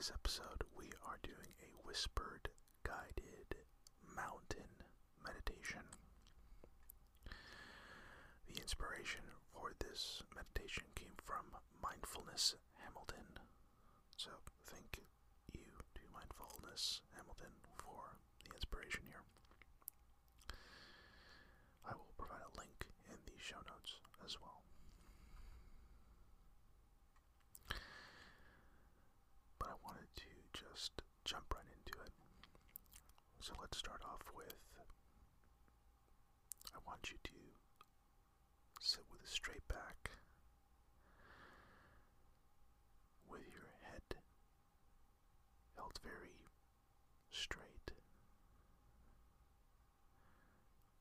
This episode, we are doing a whispered, guided mountain meditation. The inspiration for this meditation came from Mindfulness Hamilton. So, thank you to Mindfulness Hamilton for the inspiration here. I will provide a link in the show notes as well. But I wanted to just jump right into it. So let's start off with I want you to sit with a straight back, with your head held very straight.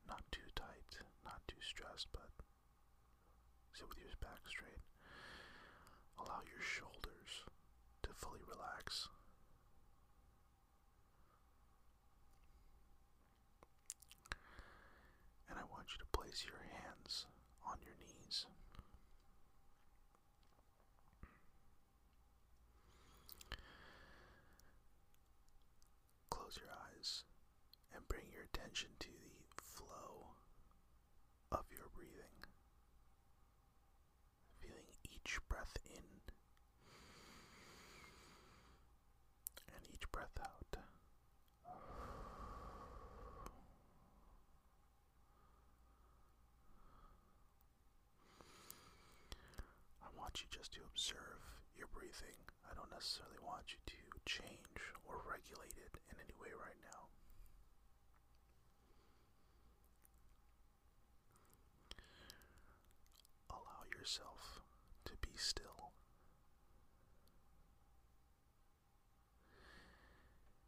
Not too tight, not too stressed, but sit with your back straight. Allow your shoulders to fully relax. And I want you to place your hands on your knees. Close your eyes and bring your attention to the flow of your breathing. Feeling each breath in and each breath out. I want you just to observe your breathing. I don't necessarily want you to change or regulate it in any way right now. Allow yourself to be still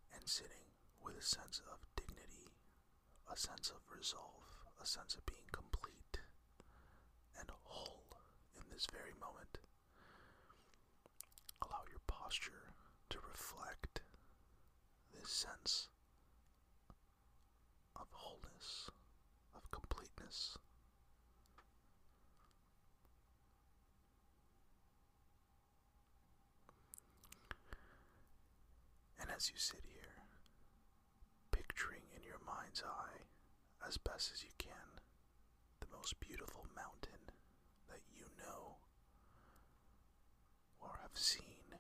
and sitting with a sense of dignity, a sense of resolve, a sense of being complete this very moment. Allow your posture to reflect this sense of wholeness, of completeness. And as you sit here, picturing in your mind's eye, as best as you can, the most beautiful mountain that you know or have seen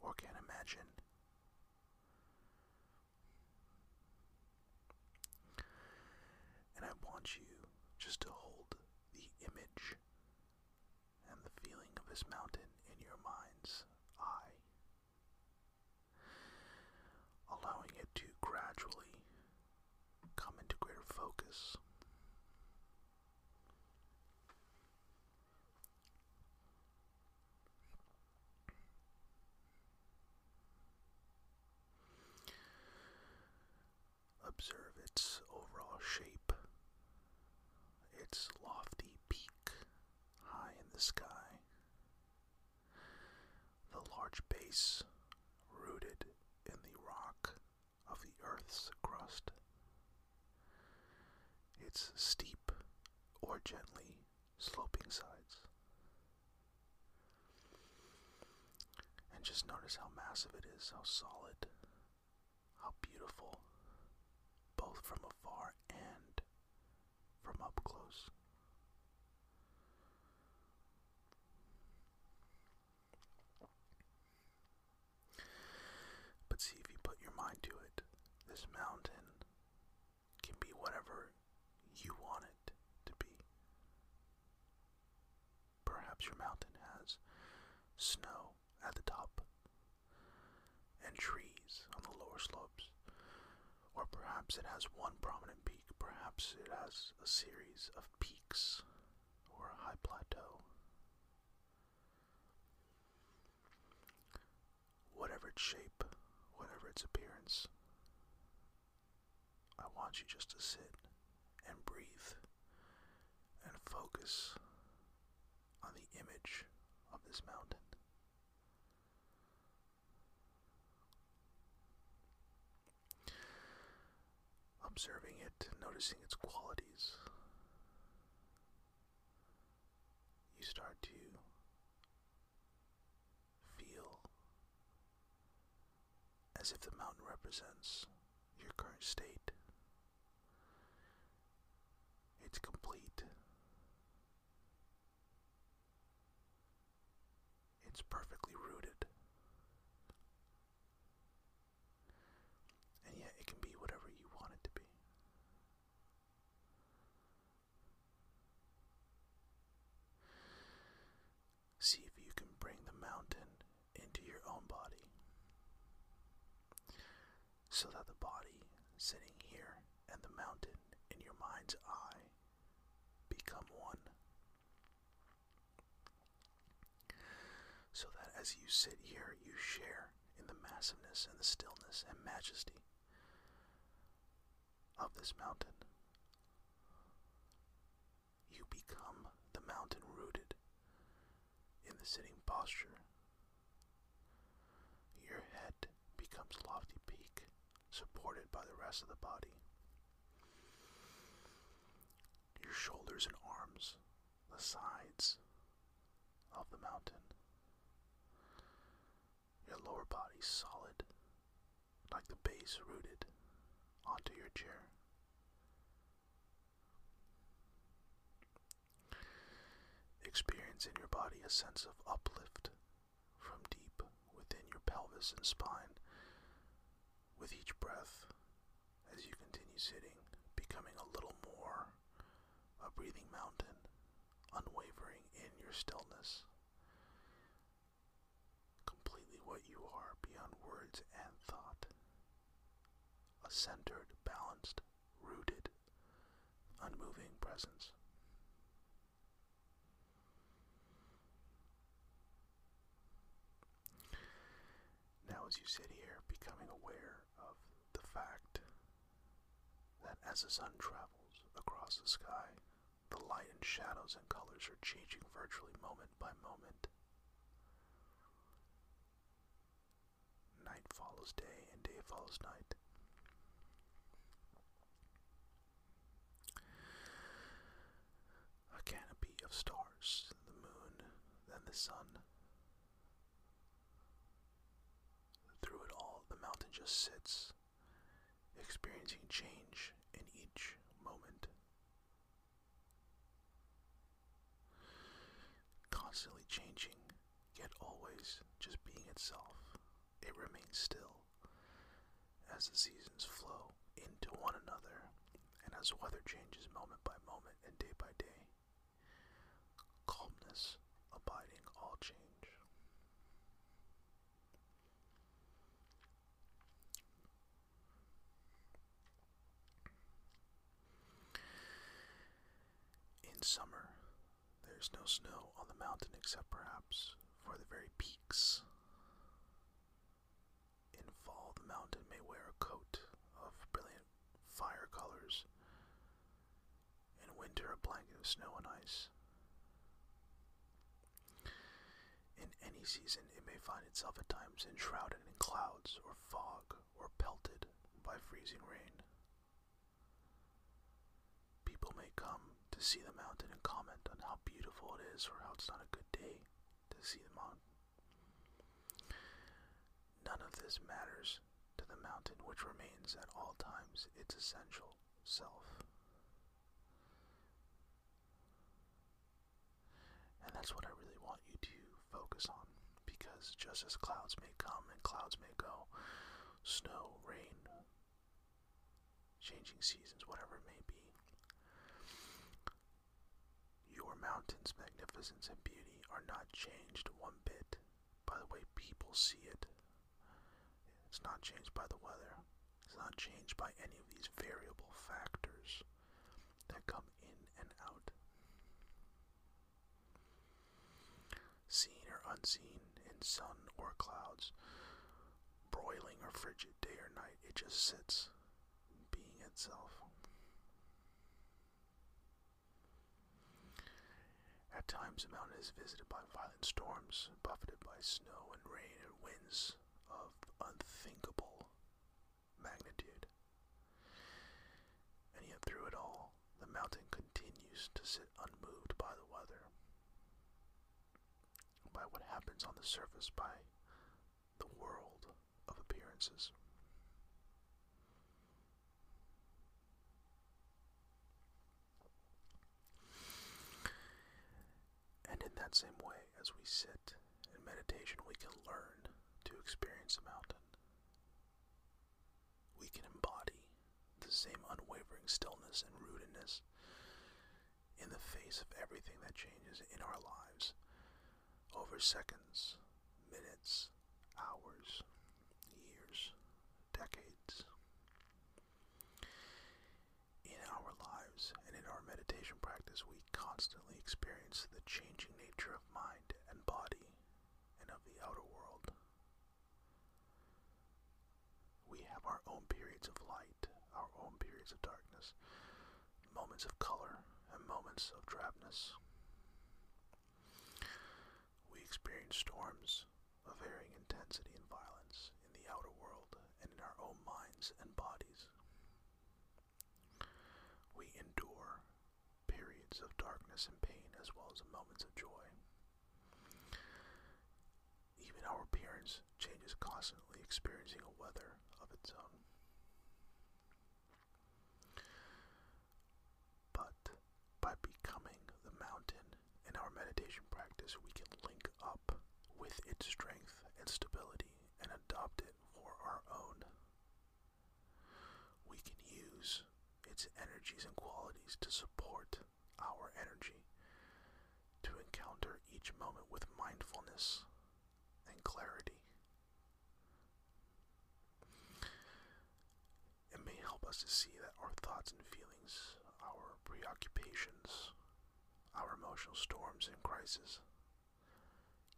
or can imagine. And I want you just to hold the image and the feeling of this mountain in your mind's eye, allowing it to gradually come into greater focus. Observe its overall shape, its lofty peak high in the sky, the large base rooted in the rock of the Earth's crust, its steep or gently sloping sides. And just notice how massive it is, how solid, how beautiful, both from afar and from up close. But see if you put your mind to it, this mountain can be whatever you want it to be. Perhaps your mountain has snow at the top and trees on the lower slopes. Or perhaps it has one prominent peak, perhaps it has a series of peaks or a high plateau. Whatever its shape, whatever its appearance, I want you just to sit and breathe and focus on the image of this mountain. Observing it, noticing its qualities, you start to feel as if the mountain represents your current state. It's complete. It's perfectly rooted. And yet it can be whatever you want it to be. See if you can bring the mountain into your own body so that the body sitting here and the mountain in your mind's eye become one. So that as you sit here, you share in the massiveness and the stillness and majesty of this mountain. You become the mountain rooted in the sitting posture. Your head becomes lofty supported by the rest of the body. Your shoulders and arms, the sides of the mountain. Your lower body solid, like the base rooted onto your chair. Experience in your body a sense of uplift from deep within your pelvis and spine with each sitting, becoming a little more a breathing mountain, unwavering in your stillness. Completely what you are beyond words and thought. A centered, balanced, rooted, unmoving presence. Now, as you sit here, becoming aware of the fact that as the sun travels across the sky, the light and shadows and colors are changing virtually moment by moment. Night follows day, and day follows night. A canopy of stars, the moon, then the sun. Through it all, the mountain just sits, experiencing change in each moment. Constantly changing, yet always just being itself. It remains still as the seasons flow into one another and as weather changes moment by moment and day by day. Calmness abiding all change. In summer, there's no snow on the mountain except perhaps for the very peaks. In fall, the mountain may wear a coat of brilliant fire colors. In winter, a blanket of snow and ice. In any season, it may find itself at times enshrouded in clouds or fog or pelted by freezing rain. People may come to see the mountain and comment on how beautiful it is or how it's not a good day to see the mountain. None of this matters to the mountain, which remains at all times its essential self. And that's what I really want you to focus on, because just as clouds may come and clouds may go, snow, rain, changing seasons, whatever it may be, your mountain's magnificence and beauty are not changed one bit by the way people see it. It's not changed by the weather. It's not changed by any of these variable factors that come in and out. Seen or unseen, in sun or clouds, broiling or frigid day or night, it just sits, being itself. At times, the mountain is visited by violent storms, buffeted by snow and rain and winds of unthinkable magnitude. And yet, through it all, the mountain continues to sit unmoved by the weather. By what happens on the surface by the world of appearances. And in that same way, as we sit in meditation, we can learn to experience a mountain. We can embody the same unwavering stillness and rootedness in the face of everything that changes in our lives over seconds, minutes, hours, years, decades. In and in our meditation practice, we constantly experience the changing nature of mind and body and of the outer world. We have our own periods of light, our own periods of darkness, moments of color, and moments of drabness. We experience storms of varying intensity and violence in the outer world and in our own minds and bodies. We endure periods of darkness and pain as well as moments of joy. Even our appearance changes constantly, experiencing a weather of its own. But by becoming the mountain in our meditation practice, we can link up with its strength and stability and adopt it for our own. We can use its energies and qualities to support our energy, to encounter each moment with mindfulness and clarity. It may help us to see that our thoughts and feelings, our preoccupations, our emotional storms and crises,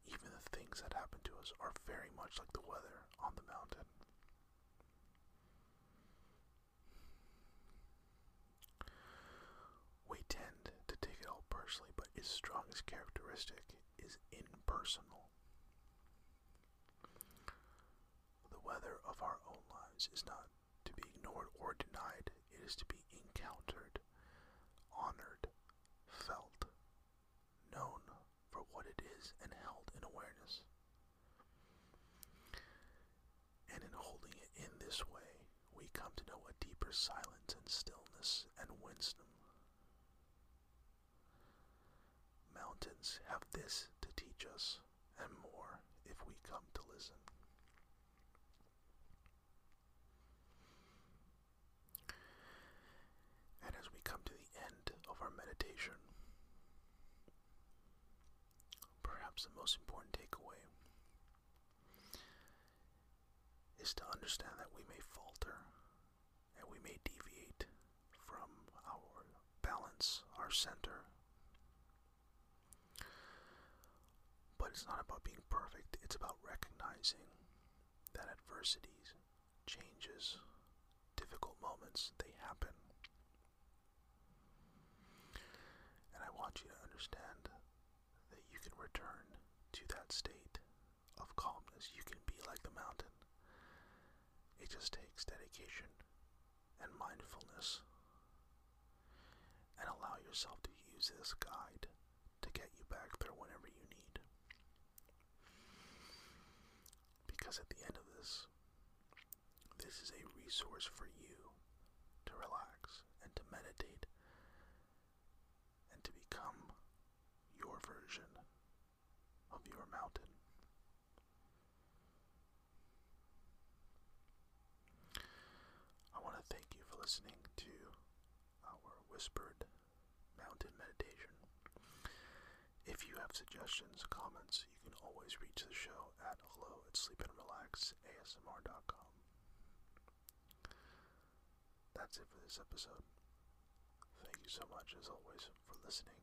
even the things that happen to us, are very much like the weather on the mountain. We tend to take it all personally, but its strongest characteristic is impersonal. The weather of our own lives is not to be ignored or denied, it is to be encountered, honored, felt, known for what it is, and held in awareness. And in holding it in this way, we come to know a deeper silence and stillness and wisdom. Mountains have this to teach us, and more if we come to listen. And as we come to the end of our meditation, perhaps the most important takeaway is to understand that we may falter and we may deviate from our balance, our center. But it's not about being perfect, it's about recognizing that adversities, changes, difficult moments, they happen. And I want you to understand that you can return to that state of calmness. You can be like the mountain. It just takes dedication and mindfulness. And allow yourself to use this guide to get you back there whenever you Because at the end of this, this is a resource for you to relax and to meditate and to become your version of your mountain. I want to thank you for listening to our whispered mountain meditation. Have suggestions, comments, you can always reach the show at hello at sleepandrelaxasmr.com. That's it for this episode. Thank you so much, as always, for listening